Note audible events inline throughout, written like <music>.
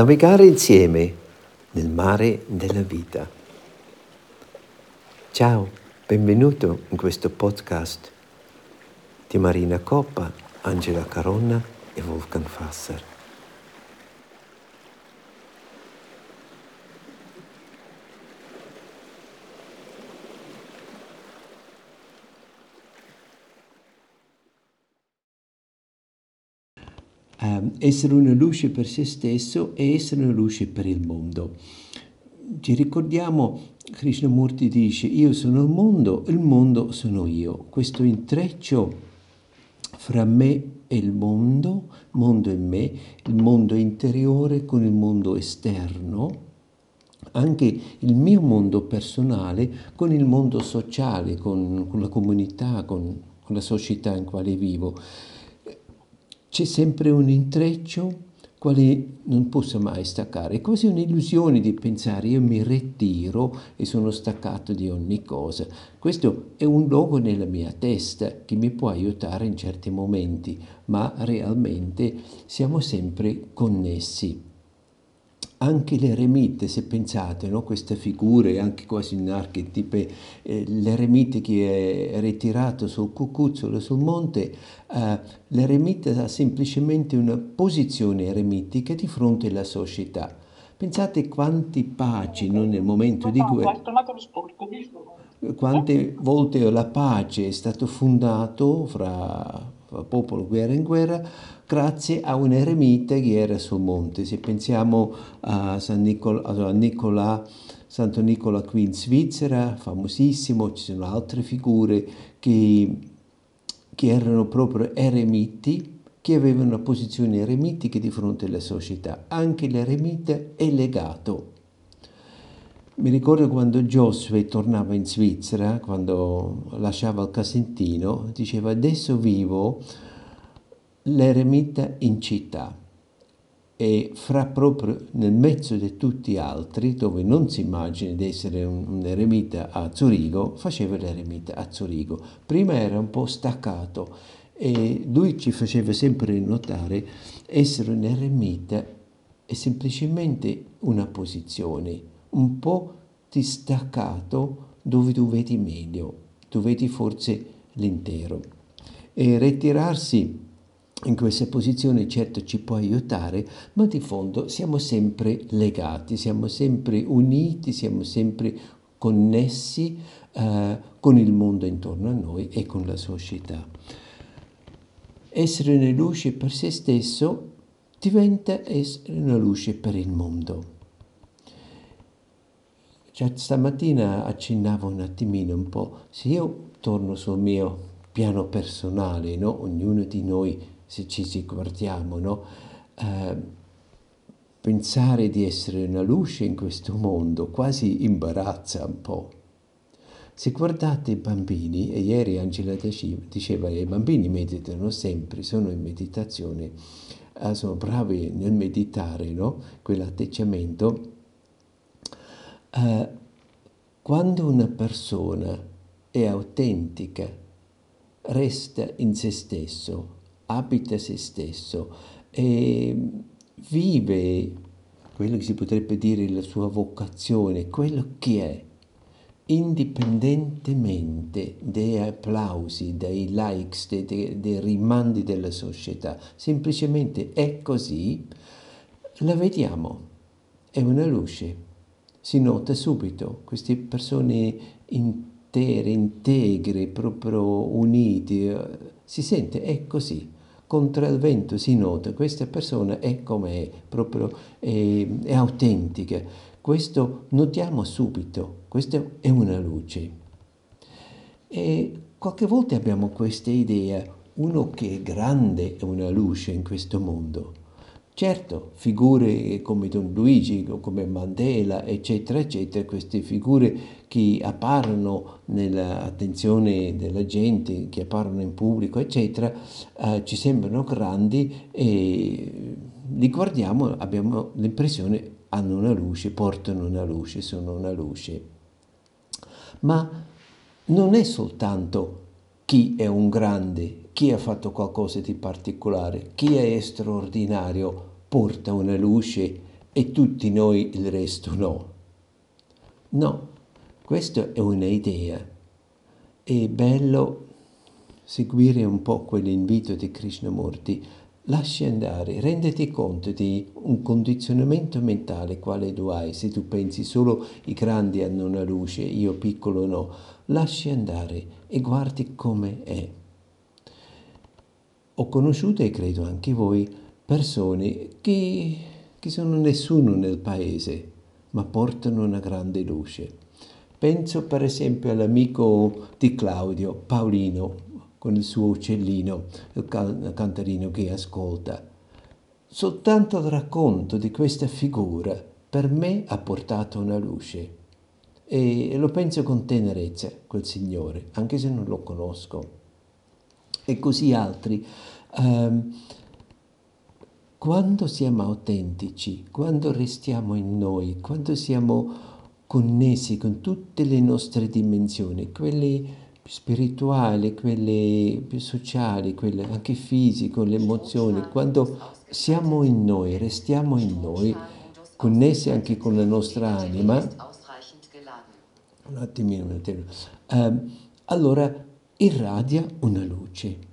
navigare insieme nel mare della vita. Ciao, benvenuto in questo podcast di Marina Coppa, Angela Caronna e Wolfgang Fasser. Um, essere una luce per se stesso e essere una luce per il mondo. Ci ricordiamo, Krishnamurti dice, io sono il mondo, il mondo sono io. Questo intreccio fra me e il mondo, mondo e me, il mondo interiore con il mondo esterno, anche il mio mondo personale con il mondo sociale, con, con la comunità, con, con la società in quale vivo c'è sempre un intreccio quale non posso mai staccare. È quasi un'illusione di pensare io mi ritiro e sono staccato di ogni cosa. Questo è un logo nella mia testa che mi può aiutare in certi momenti, ma realmente siamo sempre connessi anche l'eremite, se pensate, no? queste figure, anche quasi in archetipe, eh, l'eremite che è ritirato sul cucuzzolo, sul monte, eh, l'eremite ha semplicemente una posizione eremitica di fronte alla società. Pensate quanti paci no, nel momento di guerra, quante volte la pace è stato fondato fra popolo guerra in guerra grazie a un eremita che era sul monte. Se pensiamo a San Nicola, a Nicola Santo Nicola qui in Svizzera, famosissimo, ci sono altre figure che, che erano proprio eremiti, che avevano una posizione eremitica di fronte alla società. Anche l'eremita è legato mi ricordo quando Giosuè tornava in Svizzera, quando lasciava il Casentino, diceva adesso vivo l'eremita in città e fra proprio nel mezzo di tutti gli altri, dove non si immagina di essere un, un eremita a Zurigo, faceva l'eremita a Zurigo. Prima era un po' staccato e lui ci faceva sempre notare essere un eremita è semplicemente una posizione un po' distaccato dove tu vedi meglio, tu vedi forse l'intero. E ritirarsi in questa posizione certo ci può aiutare, ma di fondo siamo sempre legati, siamo sempre uniti, siamo sempre connessi eh, con il mondo intorno a noi e con la società. Essere una luce per se stesso diventa essere una luce per il mondo. Cioè, stamattina accennavo un attimino un po', se io torno sul mio piano personale, no? ognuno di noi, se ci si guardiamo, no? eh, pensare di essere una luce in questo mondo quasi imbarazza un po'. Se guardate i bambini, e ieri Angela diceva che i bambini meditano sempre, sono in meditazione, eh, sono bravi nel meditare, no? quell'atteggiamento, Uh, quando una persona è autentica, resta in se stesso, abita se stesso e vive quello che si potrebbe dire la sua vocazione, quello che è, indipendentemente dai applausi, dai likes, dei, dei, dei rimandi della società, semplicemente è così, la vediamo, è una luce si nota subito queste persone intere, integre, proprio uniti, eh, si sente, è così. Contro il vento si nota, questa persona è come è, proprio è, è autentica. Questo notiamo subito, questa è una luce. E qualche volta abbiamo questa idea, uno che è grande è una luce in questo mondo. Certo, figure come Don Luigi, come Mandela, eccetera, eccetera, queste figure che apparono nell'attenzione della gente, che apparono in pubblico, eccetera, eh, ci sembrano grandi e li guardiamo, abbiamo l'impressione hanno una luce, portano una luce, sono una luce. Ma non è soltanto chi è un grande, chi ha fatto qualcosa di particolare, chi è straordinario porta una luce e tutti noi il resto no. No, questa è un'idea. È bello seguire un po' quell'invito di Krishnamurti. Lasci andare, renditi conto di un condizionamento mentale quale tu hai, se tu pensi solo i grandi hanno una luce, io piccolo no. Lasci andare e guardi come è. Ho conosciuto, e credo anche voi, persone che, che sono nessuno nel paese, ma portano una grande luce. Penso per esempio all'amico di Claudio, Paolino, con il suo uccellino, il cantarino che ascolta. Soltanto il racconto di questa figura per me ha portato una luce e lo penso con tenerezza quel Signore, anche se non lo conosco. E così altri. Um, quando siamo autentici, quando restiamo in noi, quando siamo connessi con tutte le nostre dimensioni, quelle spirituali, quelle più sociali, quelle anche fisiche, le emozioni, quando siamo in noi, restiamo in noi, connessi anche con la nostra anima, un attimino, un attimino eh, allora irradia una luce.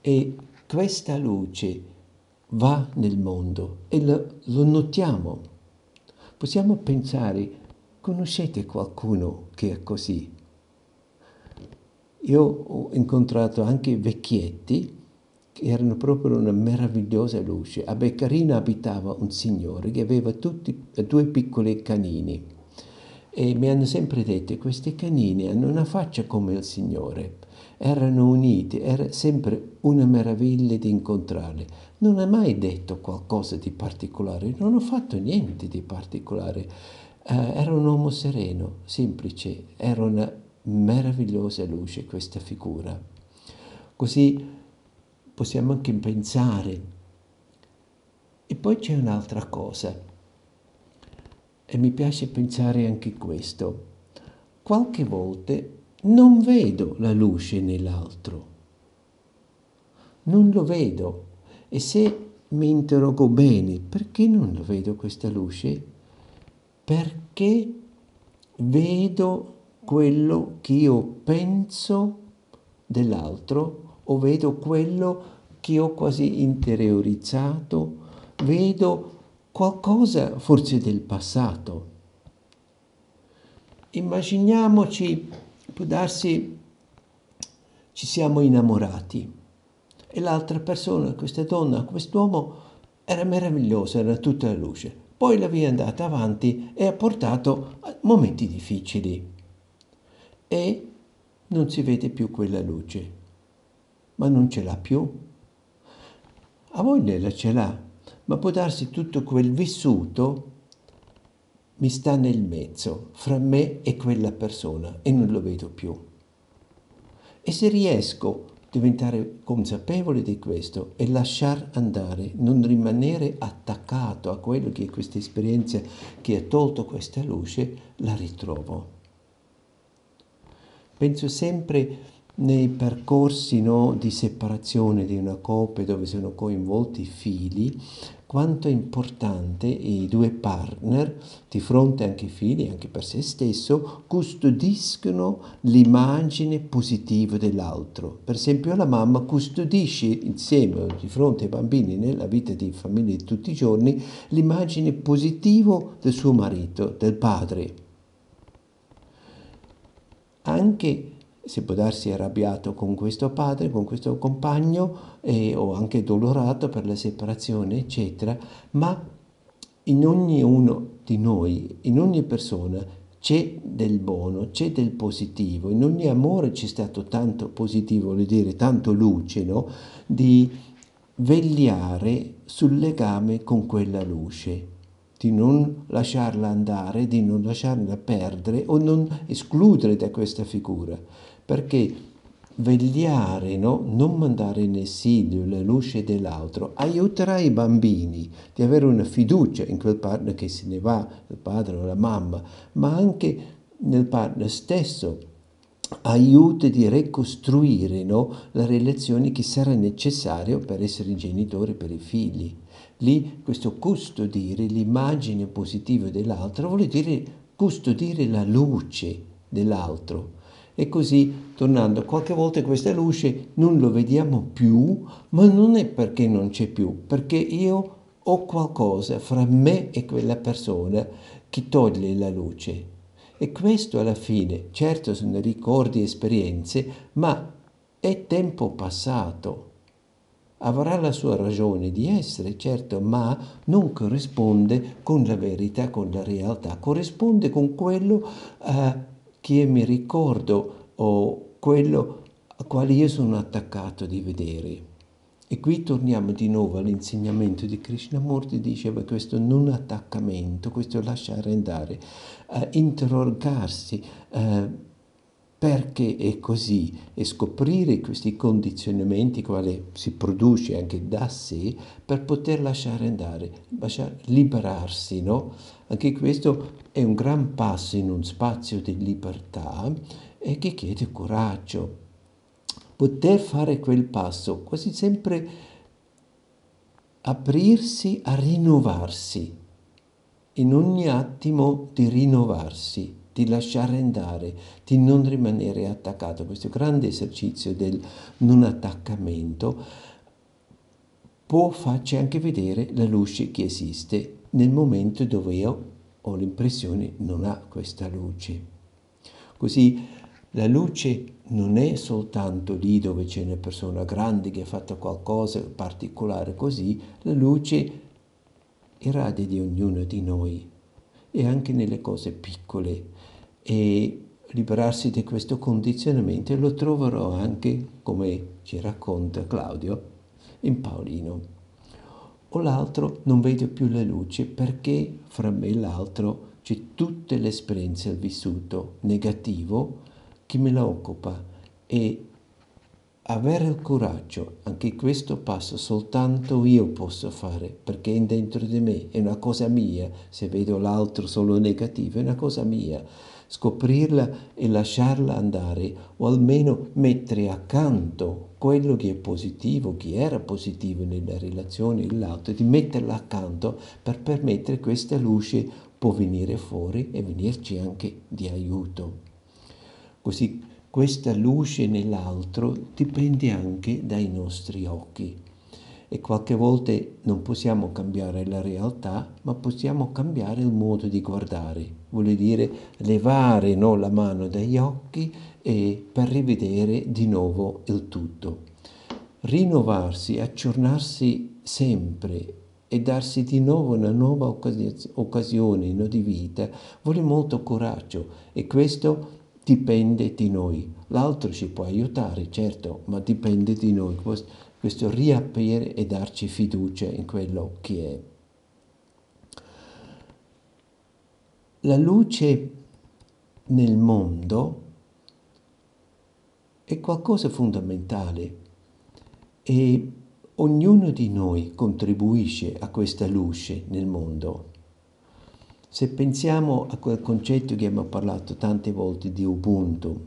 E questa luce va nel mondo e lo, lo notiamo. Possiamo pensare, conoscete qualcuno che è così? Io ho incontrato anche vecchietti che erano proprio una meravigliosa luce. A Beccarina abitava un signore che aveva tutti, due piccoli canini e mi hanno sempre detto questi canini hanno una faccia come il Signore erano uniti, era sempre una meraviglia di incontrarli. Non ha mai detto qualcosa di particolare, non ho fatto niente di particolare. Eh, era un uomo sereno, semplice, era una meravigliosa luce questa figura. Così possiamo anche pensare. E poi c'è un'altra cosa, e mi piace pensare anche questo. Qualche volta non vedo la luce nell'altro, non lo vedo. E se mi interrogo bene perché non lo vedo questa luce, perché vedo quello che io penso dell'altro o vedo quello che ho quasi interiorizzato, vedo qualcosa forse del passato. Immaginiamoci può darsi ci siamo innamorati e l'altra persona, questa donna, quest'uomo era meravigliosa, era tutta la luce. Poi la via è andata avanti e ha portato a momenti difficili e non si vede più quella luce, ma non ce l'ha più. A voglia la ce l'ha, ma può darsi tutto quel vissuto mi sta nel mezzo fra me e quella persona e non lo vedo più. E se riesco a diventare consapevole di questo e lasciar andare, non rimanere attaccato a quello che è questa esperienza che ha tolto questa luce, la ritrovo. Penso sempre nei percorsi no, di separazione di una coppia dove sono coinvolti i figli, quanto è importante i due partner, di fronte anche ai figli, anche per se stesso, custodiscono l'immagine positiva dell'altro. Per esempio la mamma custodisce insieme, di fronte ai bambini, nella vita di famiglia di tutti i giorni, l'immagine positiva del suo marito, del padre. Anche si può darsi arrabbiato con questo padre, con questo compagno eh, o anche dolorato per la separazione, eccetera, ma in ognuno di noi, in ogni persona c'è del buono, c'è del positivo, in ogni amore c'è stato tanto positivo, vuol dire tanto luce, no? di vegliare sul legame con quella luce di non lasciarla andare, di non lasciarla perdere o non escludere da questa figura perché vegliare, no? non mandare in esilio la luce dell'altro, aiuterà i bambini di avere una fiducia in quel partner che se ne va, il padre o la mamma, ma anche nel partner stesso aiuta di ricostruire no? la relazione che sarà necessaria per essere genitori per i figli Lì questo custodire l'immagine positiva dell'altro vuol dire custodire la luce dell'altro. E così, tornando, qualche volta questa luce non lo vediamo più, ma non è perché non c'è più, perché io ho qualcosa fra me e quella persona che toglie la luce. E questo alla fine, certo sono ricordi esperienze, ma è tempo passato. Avrà la sua ragione di essere, certo, ma non corrisponde con la verità, con la realtà, corrisponde con quello uh, che mi ricordo o quello a quale io sono attaccato di vedere. E qui torniamo di nuovo all'insegnamento di Krishnamurti, diceva questo non attaccamento, questo lasciare andare, uh, interrogarsi uh, perché è così e scoprire questi condizionamenti quali si produce anche da sé per poter lasciare andare, lasciare, liberarsi, no? Anche questo è un gran passo in un spazio di libertà e che chiede coraggio poter fare quel passo, quasi sempre aprirsi a rinnovarsi, in ogni attimo di rinnovarsi, di lasciare andare, di non rimanere attaccato. Questo grande esercizio del non attaccamento può farci anche vedere la luce che esiste nel momento dove io ho l'impressione non ha questa luce. Così la luce non è soltanto lì dove c'è una persona grande che ha fatto qualcosa di particolare così, la luce irradia di ognuno di noi e anche nelle cose piccole e liberarsi di questo condizionamento lo troverò anche, come ci racconta Claudio, in Paolino. O l'altro non vedo più la luce perché fra me e l'altro c'è tutte le esperienze al vissuto negativo chi me la occupa e avere il coraggio, anche questo passo soltanto io posso fare, perché è dentro di me, è una cosa mia, se vedo l'altro solo negativo, è una cosa mia. Scoprirla e lasciarla andare, o almeno mettere accanto quello che è positivo, che era positivo nella relazione, l'altro, di metterla accanto per permettere che questa luce può venire fuori e venirci anche di aiuto. Così questa luce nell'altro dipende anche dai nostri occhi e qualche volta non possiamo cambiare la realtà, ma possiamo cambiare il modo di guardare, vuol dire levare no, la mano dagli occhi per rivedere di nuovo il tutto. Rinnovarsi, aggiornarsi sempre e darsi di nuovo una nuova occasione no, di vita vuole molto coraggio e questo dipende di noi. L'altro ci può aiutare, certo, ma dipende di noi. Questo riaprire e darci fiducia in quello che è. La luce nel mondo è qualcosa di fondamentale e ognuno di noi contribuisce a questa luce nel mondo. Se pensiamo a quel concetto che abbiamo parlato tante volte di Ubuntu,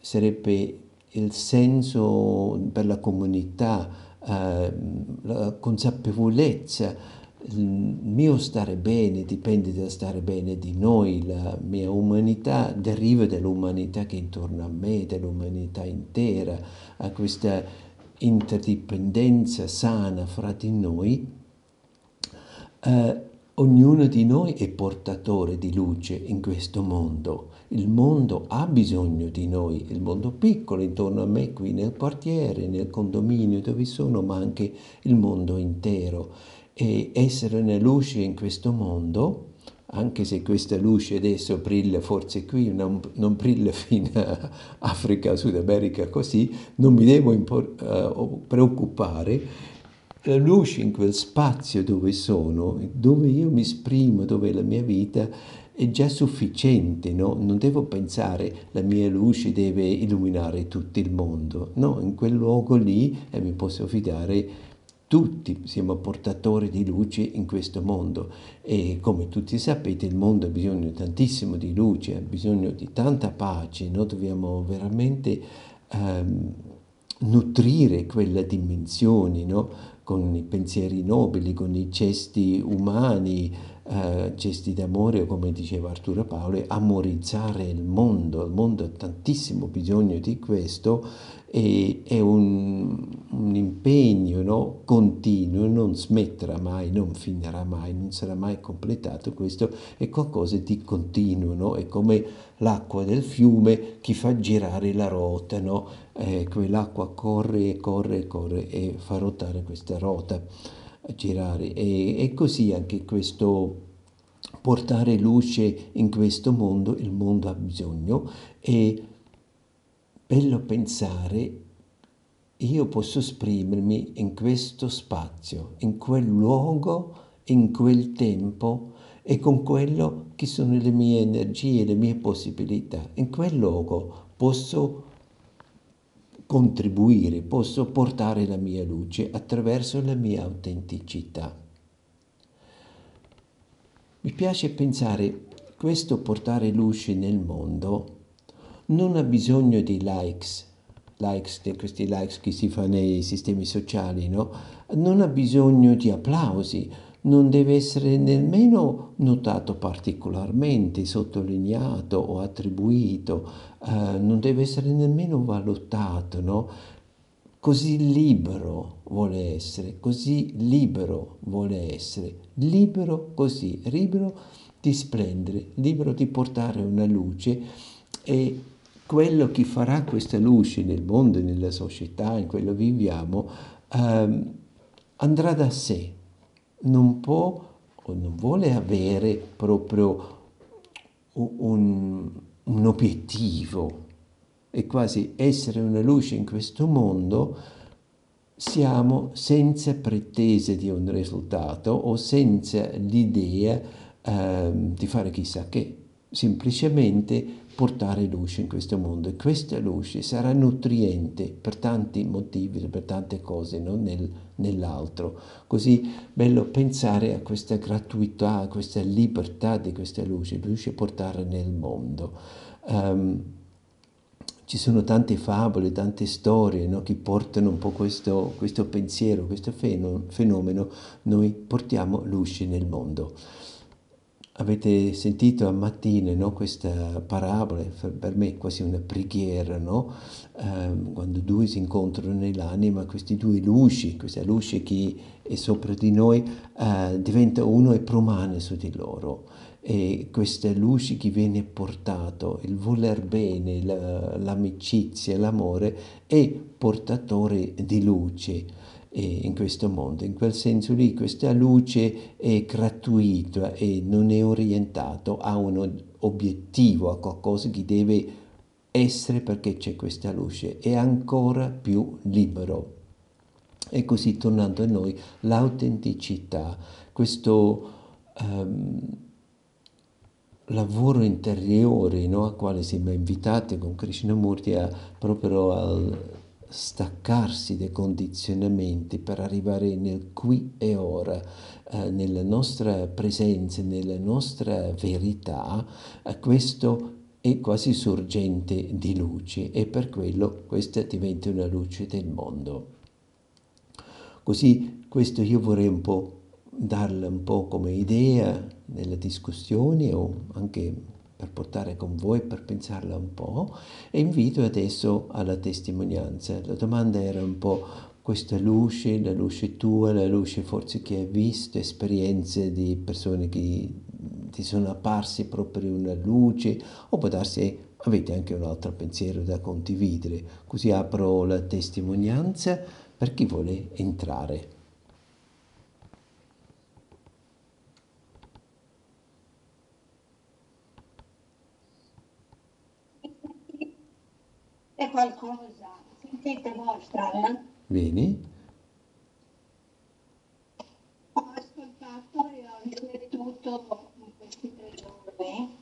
sarebbe il senso per la comunità, eh, la consapevolezza, il mio stare bene dipende dal stare bene di noi, la mia umanità deriva dall'umanità che è intorno a me, dall'umanità intera, a questa interdipendenza sana fra di noi. Eh, Ognuno di noi è portatore di luce in questo mondo. Il mondo ha bisogno di noi, il mondo piccolo intorno a me qui nel quartiere, nel condominio dove sono, ma anche il mondo intero. E essere una luce in questo mondo, anche se questa luce adesso brilla forse qui, non, non brilla <laughs> fino a Africa, Sud America così, non mi devo uh, preoccupare la luce in quel spazio dove sono, dove io mi esprimo, dove la mia vita è già sufficiente, no? Non devo pensare la mia luce deve illuminare tutto il mondo. No, in quel luogo lì eh, mi posso fidare tutti siamo portatori di luce in questo mondo e come tutti sapete il mondo ha bisogno tantissimo di luce, ha bisogno di tanta pace, no? dobbiamo veramente ehm, nutrire quella dimensione, no? con i pensieri nobili, con i gesti umani, eh, gesti d'amore, come diceva Arturo Paolo, amorizzare il mondo. Il mondo ha tantissimo bisogno di questo e è un, un impegno no? continuo, non smetterà mai, non finirà mai, non sarà mai completato. Questo è qualcosa di continuo, no? è come l'acqua del fiume che fa girare la rota, no? eh, quell'acqua corre e corre e corre e fa ruotare questa rota girare e, e così anche questo portare luce in questo mondo, il mondo ha bisogno e bello pensare io posso esprimermi in questo spazio, in quel luogo, in quel tempo e con quello che sono le mie energie, le mie possibilità. In quel luogo posso contribuire, posso portare la mia luce attraverso la mia autenticità. Mi piace pensare questo portare luce nel mondo non ha bisogno di likes, likes, questi likes che si fa nei sistemi sociali, no? Non ha bisogno di applausi, non deve essere nemmeno notato particolarmente, sottolineato o attribuito, eh, non deve essere nemmeno valutato, no? Così libero vuole essere, così libero vuole essere, libero così, libero di splendere, libero di portare una luce e quello che farà questa luce nel mondo, nella società in cui viviamo, eh, andrà da sé, non può o non vuole avere proprio un, un obiettivo e quasi essere una luce in questo mondo, siamo senza pretese di un risultato o senza l'idea eh, di fare chissà che, semplicemente portare luce in questo mondo. E questa luce sarà nutriente per tanti motivi, per tante cose, non nel, nell'altro. Così bello pensare a questa gratuità, a questa libertà di questa luce, luce portare nel mondo. Um, ci sono tante favole, tante storie no, che portano un po' questo, questo pensiero, questo fenomeno, noi portiamo luce nel mondo. Avete sentito a mattina no, questa parabola, per me è quasi una preghiera, no? eh, quando due si incontrano nell'anima, queste due luci, questa luce che è sopra di noi, eh, diventa uno e promane su di loro. E questa luce che viene portato, il voler bene, la, l'amicizia, l'amore, è portatore di luce in questo mondo. In quel senso lì questa luce è gratuita e non è orientato a un obiettivo, a qualcosa che deve essere perché c'è questa luce, è ancora più libero. E così tornando a noi, l'autenticità, questo um, lavoro interiore no, al quale siamo invitati con Krishnamurti a, proprio al staccarsi dai condizionamenti per arrivare nel qui e ora, eh, nella nostra presenza, nella nostra verità, eh, questo è quasi sorgente di luce e per quello questa diventa una luce del mondo. Così questo io vorrei un po' darla un po' come idea nella discussione o anche per portare con voi, per pensarla un po' e invito adesso alla testimonianza. La domanda era un po' questa luce, la luce tua, la luce forse che hai visto, esperienze di persone che ti sono apparsi proprio una luce o può darsi avete anche un altro pensiero da condividere. Così apro la testimonianza per chi vuole entrare. È qualcosa. Sentite vostra, eh? Bene. Ho ascoltato e ho riflettuto in questi tre giorni.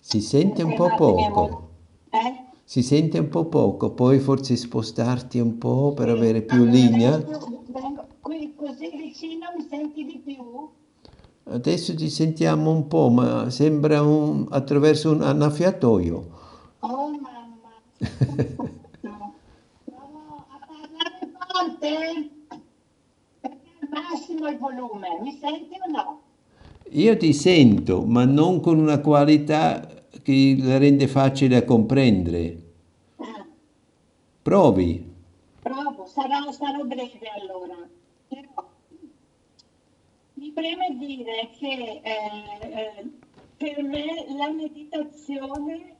Si sente un po' poco. Eh? Si sente un po' poco, puoi forse spostarti un po' per avere più linea? Vengo qui così vicino, mi senti di più? Adesso ti sentiamo un po', ma sembra un, attraverso un annaffiatoio. Ma Provo a forte. me. Mi senti o no? Io ti sento, ma non con una qualità che la rende facile a comprendere. Provi. provo, sarò, sarò breve allora. Però mi preme dire che eh, eh, per me la meditazione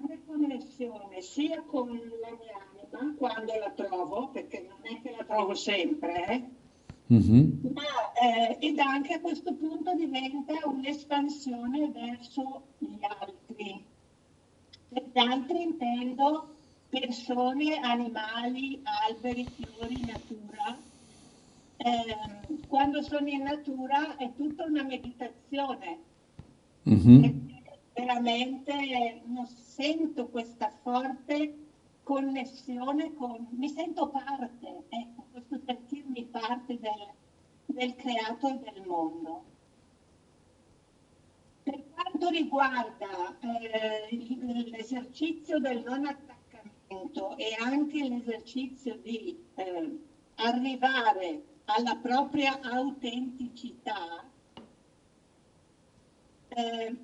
grande connessione sia con la mia anima quando la trovo, perché non è che la trovo sempre, eh, Mhm. ma eh, ed anche a questo punto diventa un'espansione verso gli altri. Per gli altri intendo persone, animali, alberi, fiori, natura. Ehm, quando sono in natura è tutta una meditazione, Mhm. Veramente non sento questa forte connessione con, mi sento parte, ecco, questo sentirmi parte del, del creato e del mondo. Per quanto riguarda eh, l'esercizio del non attaccamento e anche l'esercizio di eh, arrivare alla propria autenticità, eh,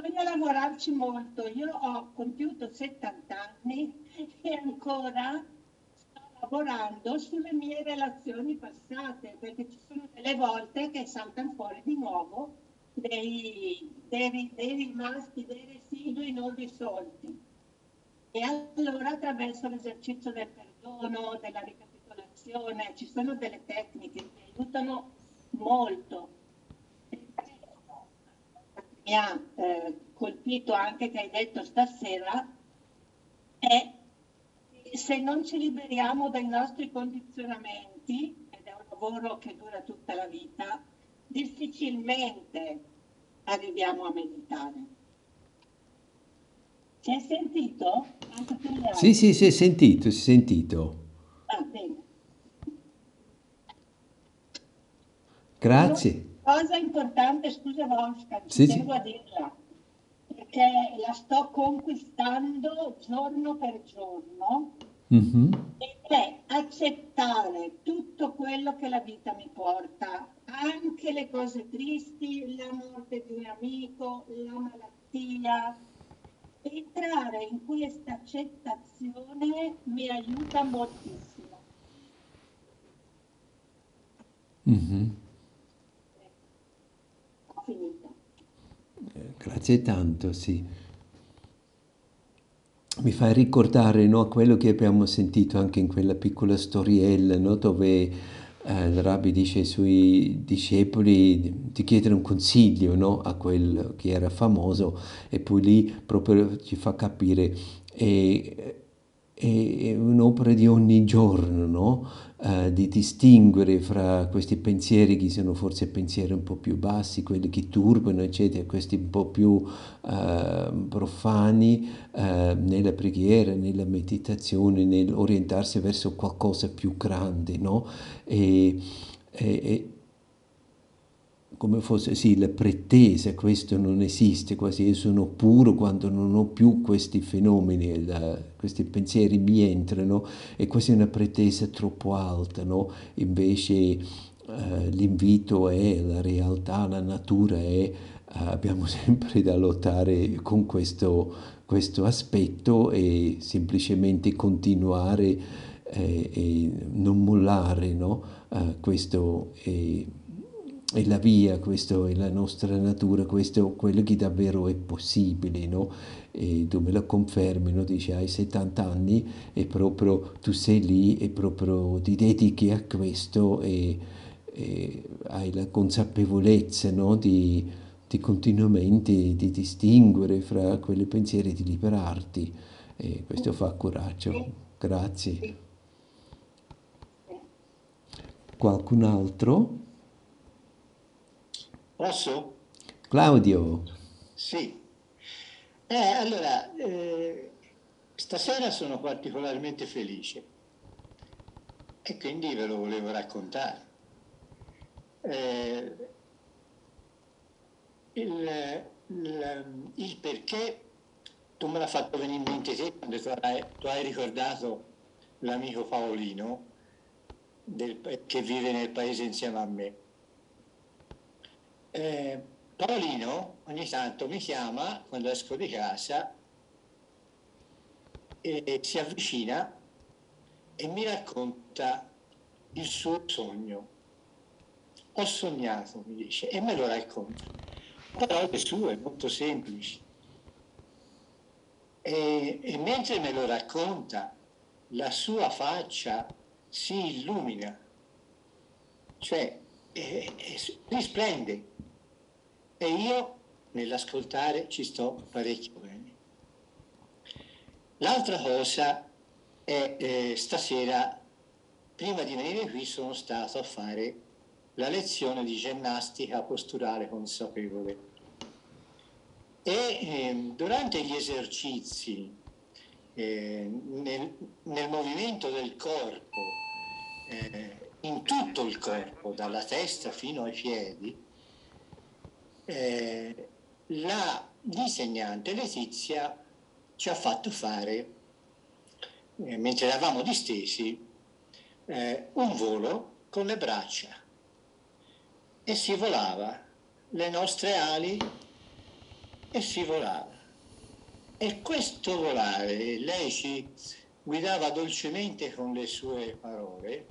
bisogna lavorarci molto. Io ho compiuto 70 anni e ancora sto lavorando sulle mie relazioni passate, perché ci sono delle volte che saltano fuori di nuovo dei, dei, dei rimasti, dei residui non risolti. E allora attraverso l'esercizio del perdono, della ricapitolazione, ci sono delle tecniche che aiutano molto. Mi ha eh, colpito anche che hai detto stasera è se non ci liberiamo dai nostri condizionamenti, ed è un lavoro che dura tutta la vita, difficilmente arriviamo a meditare. Si è sentito? Sì, sì, si è sentito, si è sentito. Ah, bene. Grazie. Cosa importante, scusa ci Sì, sì. tengo a dirla, perché la sto conquistando giorno per giorno, Mhm. ed è accettare tutto quello che la vita mi porta, anche le cose tristi, la morte di un amico, la malattia. Entrare in questa accettazione mi aiuta moltissimo. Mhm. Ho finito. Grazie tanto, sì. Mi fa ricordare no, quello che abbiamo sentito anche in quella piccola storiella, no, dove eh, il rabbi dice ai suoi discepoli di, di chiedere un consiglio no, a quel che era famoso e poi lì proprio ci fa capire è, è un'opera di ogni giorno, no? Eh, di distinguere fra questi pensieri che sono forse pensieri un po' più bassi, quelli che turbano, eccetera, questi un po' più eh, profani eh, nella preghiera, nella meditazione, nell'orientarsi verso qualcosa più grande, no? E, e- come fosse, sì, la pretesa, questo non esiste, quasi io sono puro quando non ho più questi fenomeni, la- questi pensieri mi entrano e quasi una pretesa troppo alta, no? Invece eh, l'invito è la realtà, la natura è, eh, abbiamo <laughs> sempre da lottare con questo, questo aspetto e semplicemente continuare eh, e non mollare, no? Eh, questo è, è la via, questo è la nostra natura, questo è quello che davvero è possibile, no? E tu me lo confermi, no? Dici hai 70 anni e proprio tu sei lì e proprio ti dedichi a questo e, e hai la consapevolezza, no? Di, di continuamente di distinguere fra quei pensieri e di liberarti. E questo fa coraggio. Grazie. Qualcun altro? Posso? Claudio. Sì. Eh, allora, eh, stasera sono particolarmente felice e quindi ve lo volevo raccontare. Eh, il, il- il perché tu me l'hai fatto venire in mente te quando tu hai, tu hai ricordato l'amico Paolino del, che vive nel paese insieme a me. Eh, Paolino ogni tanto mi chiama quando esco di casa e si avvicina e mi racconta il suo sogno. Ho sognato, mi dice, e me lo racconta. Parole sue, molto semplici. E, e mentre me lo racconta, la sua faccia si illumina, cioè eh, eh, risplende. E io nell'ascoltare ci sto parecchio bene. L'altra cosa è eh, stasera, prima di venire qui, sono stato a fare la lezione di ginnastica posturale consapevole. E eh, durante gli esercizi, eh, nel, nel, movimento del corpo, eh, in tutto il corpo, dalla testa fino ai piedi, eh, la disegnante Letizia ci ha fatto fare, eh, mentre eravamo distesi, eh, un volo con le braccia e si volava, le nostre ali e si volava. E questo volare, lei ci guidava dolcemente con le sue parole,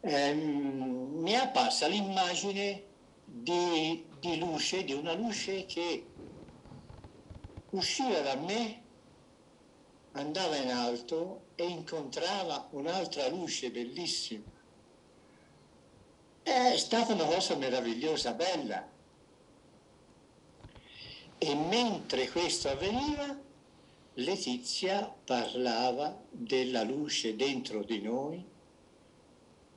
ehm, mi è apparsa l'immagine di, di luce, di una luce che usciva da me, andava in alto e incontrava un'altra luce bellissima. È stata una cosa meravigliosa, bella. E mentre questo avveniva, Letizia parlava della luce dentro di noi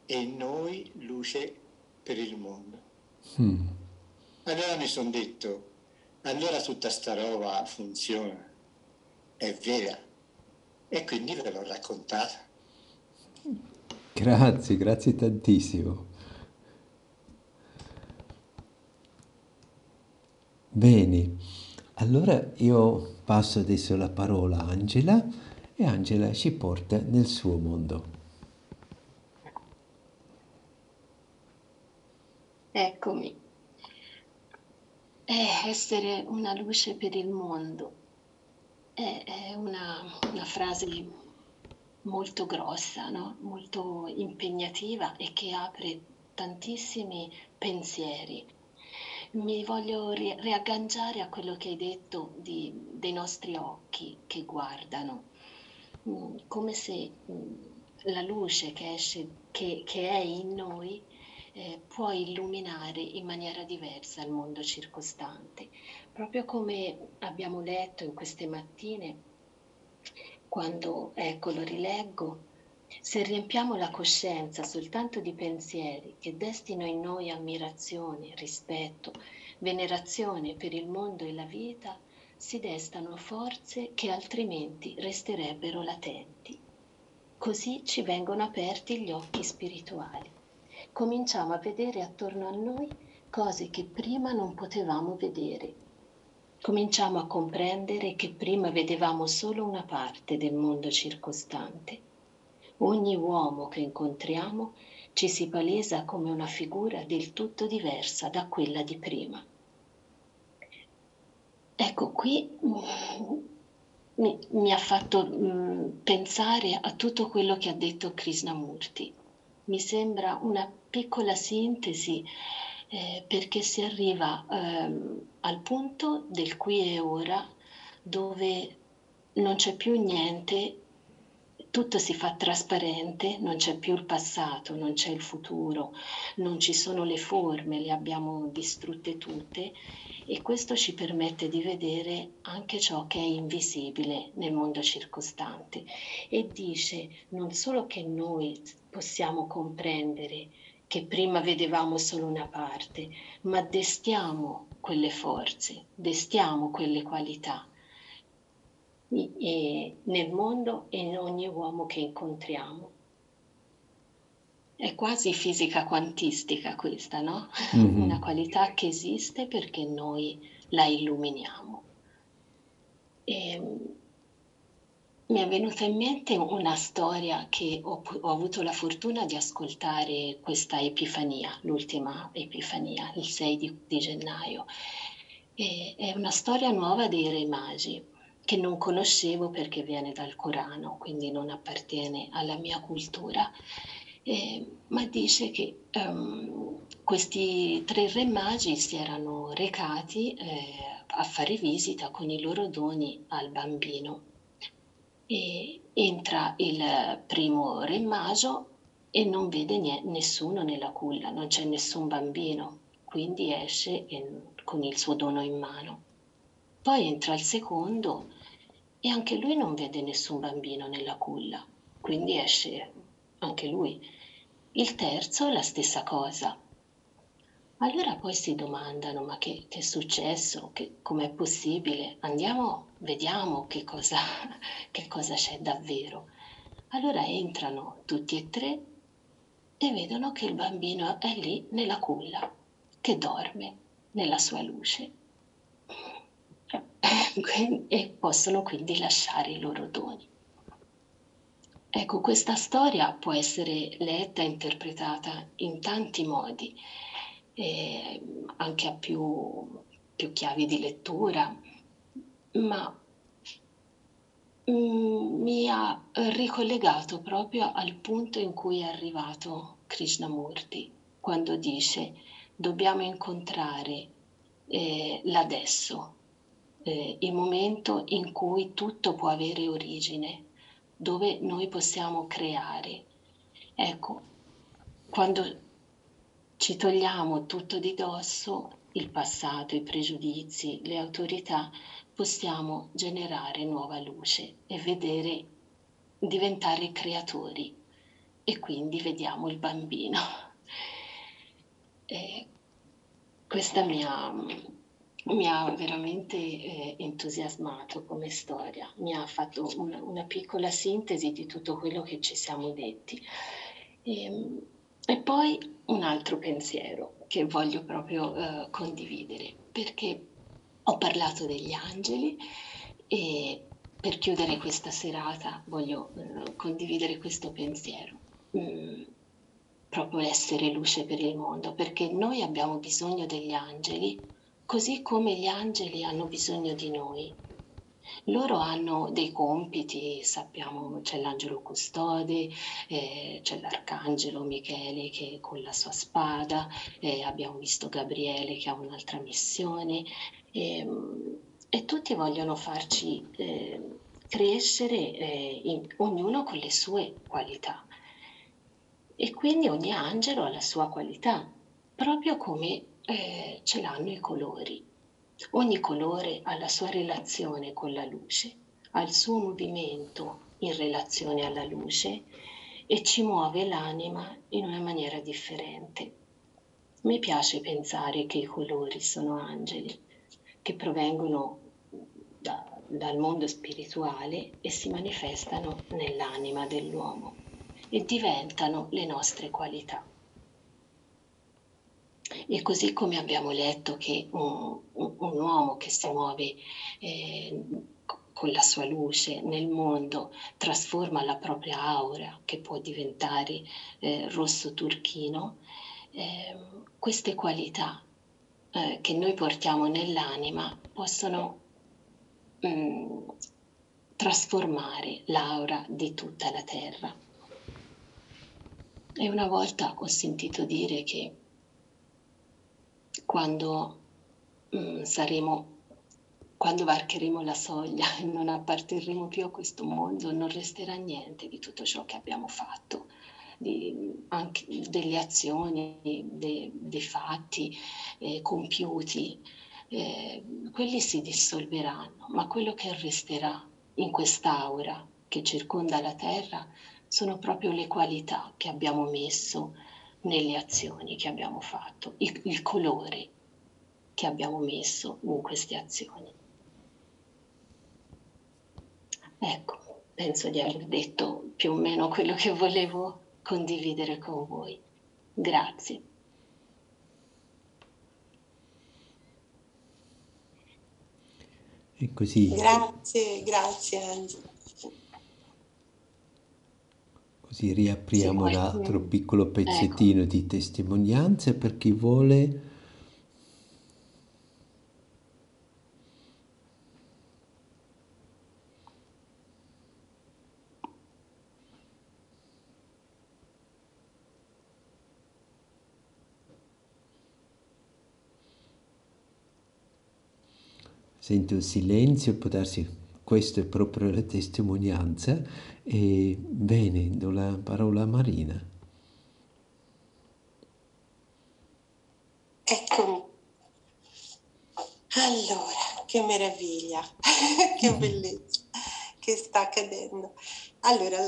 e noi luce per il mondo. Hmm. Allora mi sono detto, allora tutta sta roba funziona, è vera. E quindi ve l'ho raccontata. Grazie, grazie tantissimo. Bene, allora io passo adesso la parola a Angela e Angela ci porta nel suo mondo. Eccomi è essere una luce per il mondo. È, è una, una, frase molto grossa, no? molto impegnativa e che apre tantissimi pensieri. Mi voglio ri- riagganciare a quello che hai detto di, dei nostri occhi che guardano, mm, come se mm, la luce che, esce, che, che è in noi eh, può illuminare in maniera diversa il mondo circostante. Proprio come abbiamo letto in queste mattine, quando, ecco, lo rileggo, se riempiamo la coscienza soltanto di pensieri che destino in noi ammirazione, rispetto, venerazione per il mondo e la vita, si destano forze che altrimenti resterebbero latenti. Così ci vengono aperti gli occhi spirituali cominciamo a vedere attorno a noi cose che prima non potevamo vedere. Cominciamo a comprendere che prima vedevamo solo una parte del mondo circostante. Ogni uomo che incontriamo ci si palesa come una figura del tutto diversa da quella di prima. Ecco, qui mm, mi, mi ha fatto mm, pensare a tutto quello che ha detto Krishnamurti mi sembra una piccola sintesi eh, perché si arriva ehm, al punto del qui e ora dove non c'è più niente, tutto si fa trasparente, non c'è più il passato, non c'è il futuro, non ci sono le forme, le abbiamo distrutte tutte e questo ci permette di vedere anche ciò che è invisibile nel mondo circostante. E dice non solo che noi possiamo comprendere che prima vedevamo solo una parte, ma destiamo quelle forze, destiamo quelle qualità nel mondo e in ogni uomo che incontriamo. È quasi fisica quantistica questa, no? Mm-hmm. Una qualità che esiste perché noi la illuminiamo. E mi è venuta in mente una storia che ho, ho, avuto la fortuna di ascoltare questa Epifania, l'ultima Epifania, il 6 di, di gennaio. E, è una storia nuova dei Re Magi che non conoscevo perché viene dal Corano, quindi non appartiene alla mia cultura. Eh, ma dice che um, questi tre re magi si erano recati eh, a fare visita con i loro doni al bambino e entra il primo re maggio e non vede nie- nessuno nella culla, non c'è nessun bambino, quindi esce in, con il suo dono in mano. Poi entra il secondo e anche lui non vede nessun bambino nella culla, quindi esce anche lui. Il terzo la stessa cosa, allora poi si domandano, ma che, che è successo? Com'è possibile? Andiamo, vediamo che cosa, <laughs> che cosa c'è davvero. Allora entrano tutti e tre e vedono che il bambino è lì nella culla, che dorme nella sua luce. <laughs> e possono quindi lasciare i loro doni. Ecco, questa storia può essere letta e interpretata in tanti modi eh, anche a più, più, chiavi di lettura, ma mm, mi ha ricollegato proprio al punto in cui è arrivato Krishnamurti, quando dice dobbiamo incontrare eh, l'adesso, eh, il momento in cui tutto può avere origine, dove noi possiamo creare. Ecco, quando ci togliamo tutto di dosso, il passato, i pregiudizi, le autorità, possiamo generare nuova luce e vedere, diventare creatori e quindi vediamo il bambino. E questa mi ha, mi ha veramente eh, entusiasmato come storia, mi ha fatto una, una, piccola sintesi di tutto quello che ci siamo detti. E, ehm, e poi un altro pensiero che voglio proprio eh, condividere, perché ho parlato degli angeli e per chiudere questa serata voglio eh, condividere questo pensiero. Mm, proprio essere luce per il mondo, perché noi abbiamo bisogno degli angeli, così come gli angeli hanno bisogno di noi. Loro hanno dei compiti, sappiamo c'è l'angelo custode, eh, c'è l'arcangelo Michele che con la sua spada, eh, abbiamo visto Gabriele che ha un'altra missione e, ehm, e tutti vogliono farci eh, crescere eh, in, ognuno con le sue qualità. E quindi ogni angelo ha la sua qualità, proprio come eh, ce l'hanno i colori. Ogni colore ha la sua relazione con la luce, ha il suo movimento in relazione alla luce e ci muove l'anima in una maniera differente. Mi piace pensare che i colori sono angeli, che provengono da, dal mondo spirituale e si manifestano nell'anima dell'uomo e diventano le nostre qualità. E così come abbiamo letto che un, un, uomo che si muove eh, con la sua luce nel mondo trasforma la propria aura, che può diventare eh, rosso turchino, eh, queste qualità eh, che noi portiamo nell'anima possono mh, mm, trasformare l'aura di tutta la terra. E una volta ho sentito dire che quando mm, saremo, quando varcheremo la soglia e non apparterremo più a questo mondo, non resterà niente di tutto ciò che abbiamo fatto, di, anche delle azioni, de, dei fatti eh, compiuti. Eh, quelli si dissolveranno, ma quello che resterà in quest'aura che circonda la terra sono proprio le qualità che abbiamo messo nelle azioni che abbiamo fatto, il, il colore che abbiamo messo in queste azioni. Ecco, penso di aver detto più o meno quello che volevo condividere con voi. Grazie. E così. Grazie, grazie Angela. Così riapriamo Sì, l'altro mm, piccolo ecco. pezzettino di testimonianze per chi vuole. Sento il silenzio, può darsi questo è proprio la testimonianza. E bene, do la parola a Marina. Eccomi. Allora, che meraviglia, <laughs> che bellezza che sta accadendo. Allora,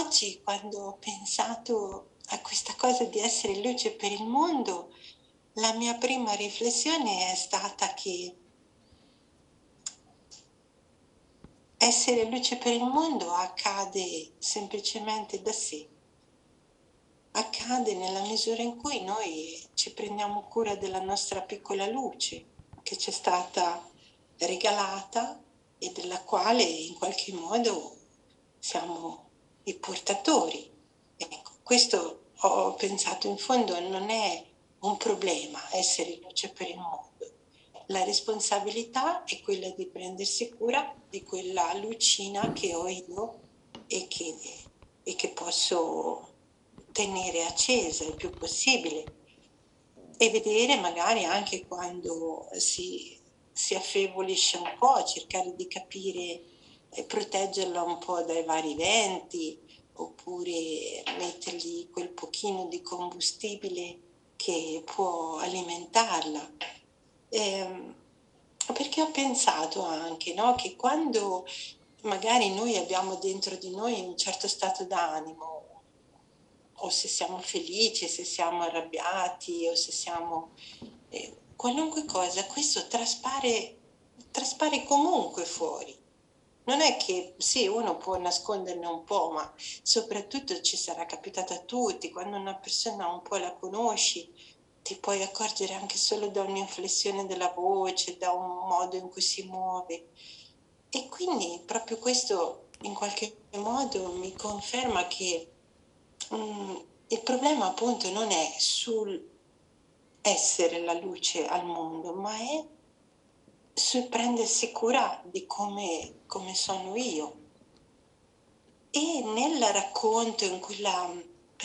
oggi quando ho pensato a questa cosa di essere luce per il mondo, la mia prima riflessione è stata che essere luce per il mondo accade semplicemente da sé. Accade nella misura in cui noi ci prendiamo cura della nostra piccola luce che ci è stata regalata e della quale in qualche modo siamo i portatori. Ecco, questo ho pensato in fondo non è un problema essere luce per il mondo. La responsabilità è quella di prendersi cura di quella lucina che ho io e che, e che posso tenere accesa il più possibile e vedere magari anche quando si, si affievolisce un po', cercare di capire e proteggerla un po' dai vari venti oppure mettergli quel pochino di combustibile che può alimentarla. Eh, perché ho pensato anche no, che quando magari noi abbiamo dentro di noi un certo stato d'animo, o se siamo felici, se siamo arrabbiati, o se siamo eh, qualunque cosa, questo traspare, traspare comunque fuori. Non è che sì, uno può nasconderne un po', ma soprattutto ci sarà capitato a tutti, quando una persona un po' la conosci, ti puoi accorgere anche solo da un'inflessione della voce, da un modo in cui si muove. E quindi proprio questo in qualche modo mi conferma che mm, il problema appunto non è sul essere la luce al mondo, ma è sul prendersi cura di come, come sono io. E nel racconto, in quella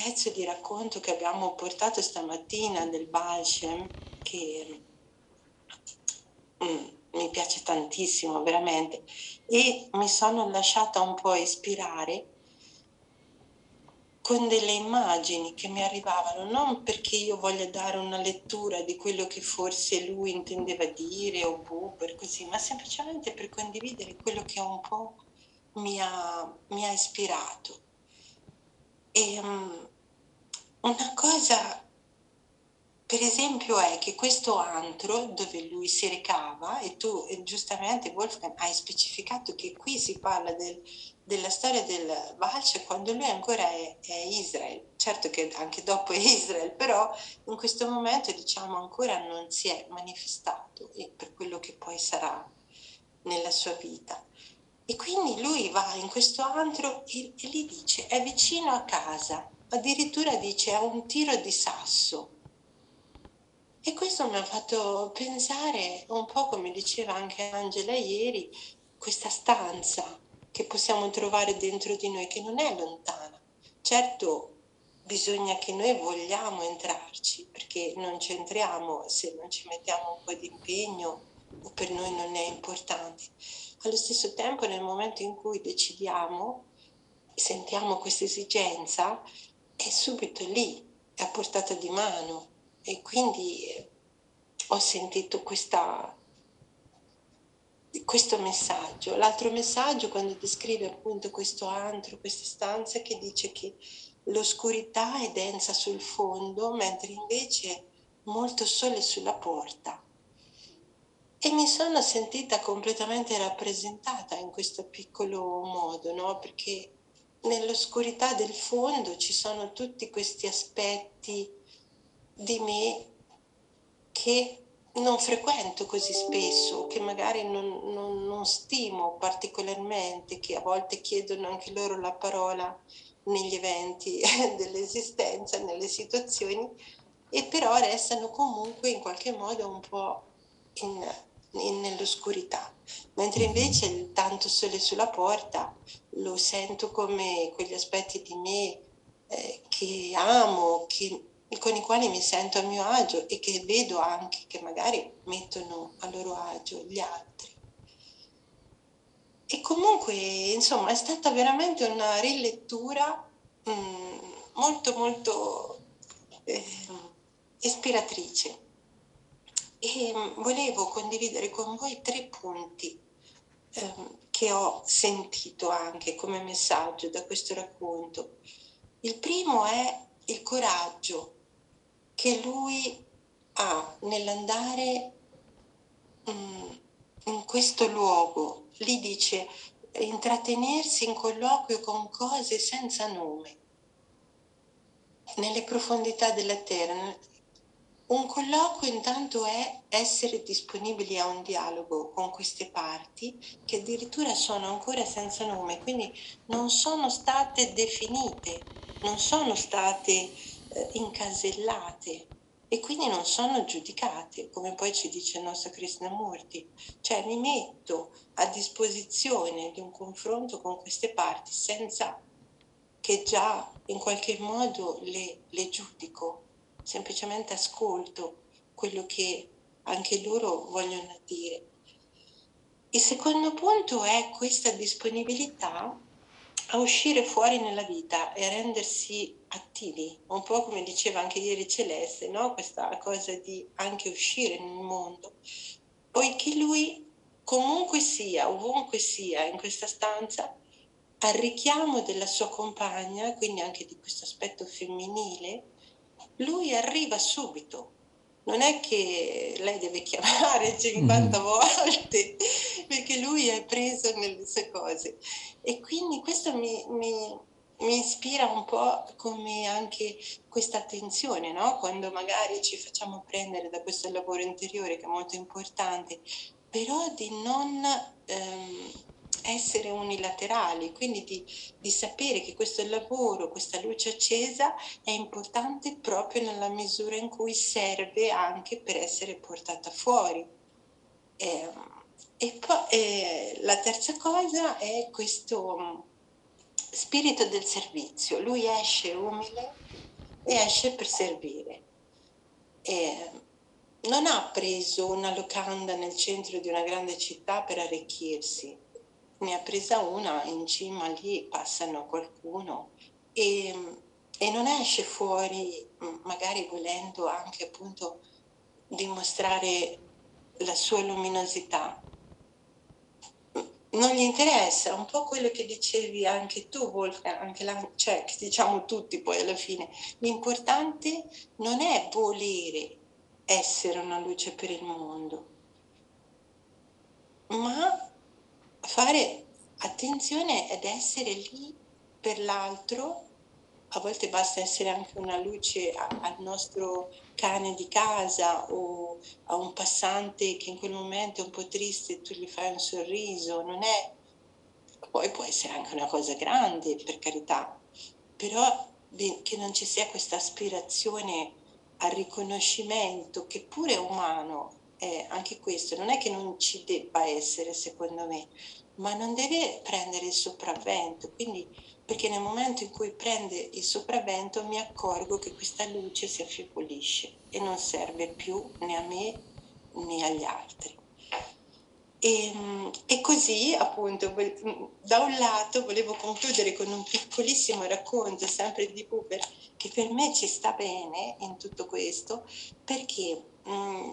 pezzo di racconto che abbiamo portato stamattina del Balshem, che mm, mi piace tantissimo veramente, e mi sono lasciata un po' ispirare con delle immagini che mi arrivavano, non perché io voglia dare una lettura di quello che forse lui intendeva dire o Buber, così, ma semplicemente per condividere quello che un po' mi ha, mi ha ispirato. E um, una cosa, per esempio, è che questo antro dove lui si recava, e tu e giustamente Wolfgang hai specificato che qui si parla del, della storia del Valce quando lui ancora è, è Israele, certo che anche dopo è Israele, però in questo momento diciamo ancora non si è manifestato per quello che poi sarà nella sua vita. E quindi lui va in questo antro e, e gli dice è vicino a casa, addirittura dice a un tiro di sasso. E questo mi ha fatto pensare un po' come diceva anche Angela ieri, questa stanza che possiamo trovare dentro di noi che non è lontana. Certo bisogna che noi vogliamo entrarci perché non ci entriamo se non ci mettiamo un po' di impegno o per noi non è importante allo stesso tempo nel momento in cui decidiamo, sentiamo questa esigenza, è subito lì, è a portata di mano e quindi eh, ho sentito questa, questo messaggio. L'altro messaggio quando descrive appunto questo antro, questa stanza che dice che l'oscurità è densa sul fondo, mentre invece molto sole sulla porta. E mi sono sentita completamente rappresentata in questo piccolo modo, no? Perché nell'oscurità del fondo ci sono tutti questi aspetti di me che non frequento così spesso, che magari non, non, non stimo particolarmente, che a volte chiedono anche loro la parola negli eventi <laughs> dell'esistenza, nelle situazioni, e però restano comunque in qualche modo un po' in, nell'oscurità. Mentre invece il tanto sole sulla porta lo sento come quegli aspetti di me eh, che amo, che, con i quali mi sento a mio agio e che vedo anche che magari mettono a loro agio gli altri. E comunque, insomma, è stata veramente una rilettura mh, mm, molto, molto eh, ispiratrice. E mh, volevo condividere con voi tre punti eh, che ho sentito anche come messaggio da questo racconto. Il primo è il coraggio che lui ha nell'andare mh, in questo luogo lì dice intrattenersi in colloquio con cose senza nome, nelle profondità della terra. Un colloquio intanto è essere disponibili a un dialogo con queste parti che addirittura sono ancora senza nome, quindi non sono state definite, non sono state eh, incasellate, e quindi non sono giudicate, come poi ci dice il nostro Krishnamurti. Cioè mi metto a disposizione di un confronto con queste parti senza che già in qualche modo le, le giudico, semplicemente ascolto quello che anche loro vogliono dire. Il secondo punto è questa disponibilità a uscire fuori nella vita e a rendersi attivi, un po' come diceva anche ieri Celeste, no? questa cosa di anche uscire nel mondo, poiché lui comunque sia, ovunque sia in questa stanza, al richiamo della sua compagna, quindi anche di questo aspetto femminile, lui arriva subito. Non è che lei deve chiamare 50 mm. volte <laughs> perché lui è preso nelle sue cose. E quindi questo mi, mi, mi ispira un po' come anche questa attenzione, no? quando magari ci facciamo prendere da questo lavoro interiore che è molto importante, però di non ehm, essere unilaterali, quindi di, di, sapere che questo lavoro, questa luce accesa è importante proprio nella misura in cui serve anche per essere portata fuori. Eh, e poi eh, la terza cosa è questo spirito del servizio. Lui esce umile e esce per servire. E non ha preso una locanda nel centro di una grande città per arricchirsi, ne ha presa una in cima lì, passano qualcuno e, e non esce fuori, magari volendo anche appunto dimostrare la sua luminosità, non gli interessa, un po' quello che dicevi anche tu, Wolfgang, anche la, cioè diciamo tutti poi alla fine. L'importante non è volere essere una luce per il mondo, ma fare attenzione ed essere lì per l'altro. A volte basta essere anche una luce al nostro cane di casa o a un passante che in quel momento è un po' triste e tu gli fai un sorriso, non è... Poi può essere anche una cosa grande, per carità, però che non ci sia questa aspirazione al riconoscimento, che pure è umano, è anche questo, non è che non ci debba essere secondo me, ma non deve prendere il sopravvento, quindi perché nel momento in cui prende il sopravvento mi accorgo che questa luce si affievolisce e non serve più né a me né agli altri. E, e, così appunto da un lato volevo concludere con un piccolissimo racconto sempre di Buber che per me ci sta bene in tutto questo perché mh,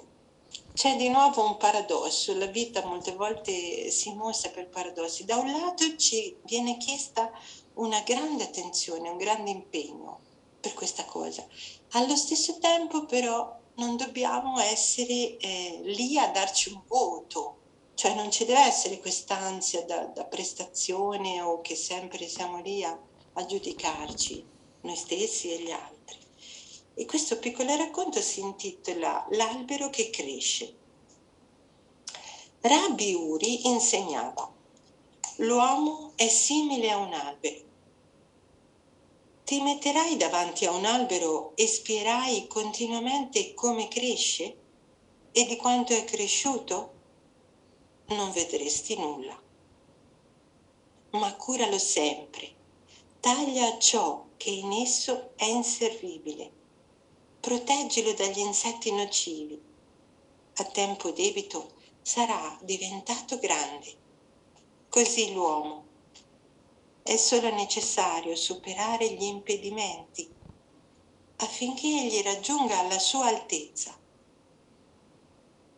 c'è di nuovo un paradosso, la vita molte volte si mostra per paradossi. Da un lato ci viene chiesta una grande attenzione, un grande impegno per questa cosa. Allo stesso tempo però non dobbiamo essere eh, lì a darci un voto, cioè non ci deve essere quest'ansia da, da prestazione o che sempre siamo lì a, a giudicarci, noi stessi e gli altri. E questo piccolo racconto si intitola L'albero che cresce. Rabbi Uri insegnava L'uomo è simile a un albero. Ti metterai davanti a un albero e spierai continuamente come cresce e di quanto è cresciuto? Non vedresti nulla. Ma curalo sempre. Taglia ciò che in esso è inservibile. Proteggilo dagli insetti nocivi. A tempo debito sarà diventato grande. Così l'uomo. È solo necessario superare gli impedimenti affinché egli raggiunga la sua altezza.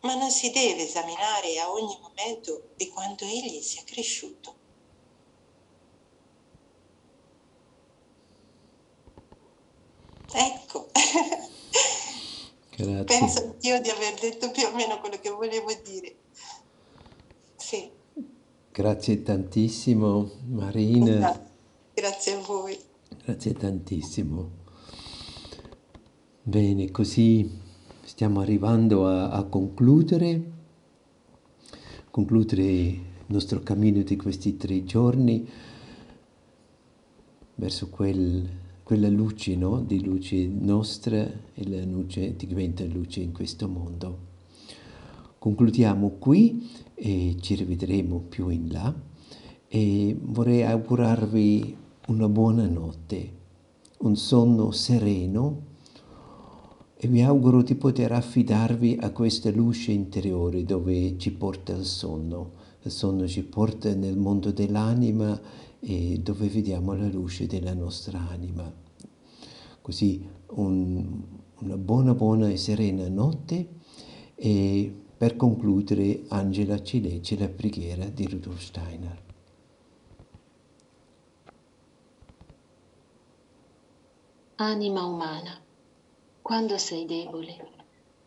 Ma non si deve esaminare a ogni momento di quanto egli sia cresciuto. Ecco, Grazie. penso anch'io di aver detto più o meno quello che volevo dire. Sì, Grazie tantissimo Marina, grazie a voi. grazie tantissimo. Bene, così stiamo arrivando a, a concludere, concludere il nostro cammino di questi tre giorni verso quel- quella luce, no? Di luce nostra e la luce diventa luce in questo mondo. Concludiamo qui e ci rivedremo più in là e vorrei augurarvi una buona notte, un sonno sereno e vi auguro di poter affidarvi a questa luce interiore dove ci porta il sonno. Il sonno ci porta nel mondo dell'anima e dove vediamo la luce della nostra anima. Così un- una buona, buona e serena notte e per concludere Angela ci legge la preghiera di Rudolf Steiner. Anima umana, quando sei debole,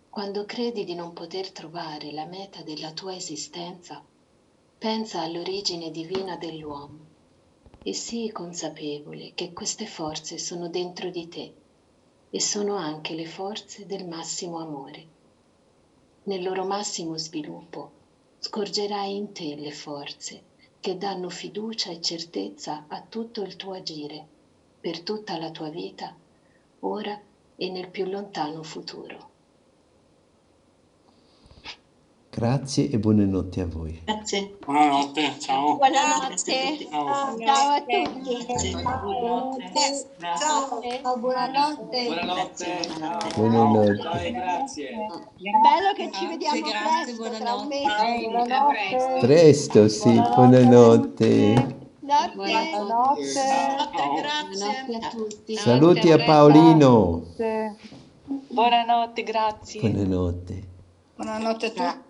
quando credi di non poter trovare la meta della tua esistenza, pensa all'origine divina dell'uomo e sii consapevole che queste forze sono dentro di te e sono anche le forze del massimo amore. Nel loro massimo sviluppo scorgerai in te le forze che danno fiducia e certezza a tutto il tuo agire, per tutta la tua vita, ora e nel più lontano futuro. Grazie e buonanotte a voi. Grazie. Buonanotte, ciao. Buonanotte. Ciao. Ciao a tutti. Ciao. Ciao, buonanotte. Buonanotte. Buonanotte. Dai, grazie. Bello che ci vediamo grazie, presto, buonanotte. A presto. Sì, buonanotte. Notte. Buonanotte. Buonanotte a tutti. Saluti a Paolino. Buonanotte, grazie. Buonanotte. Buonanotte a tutti.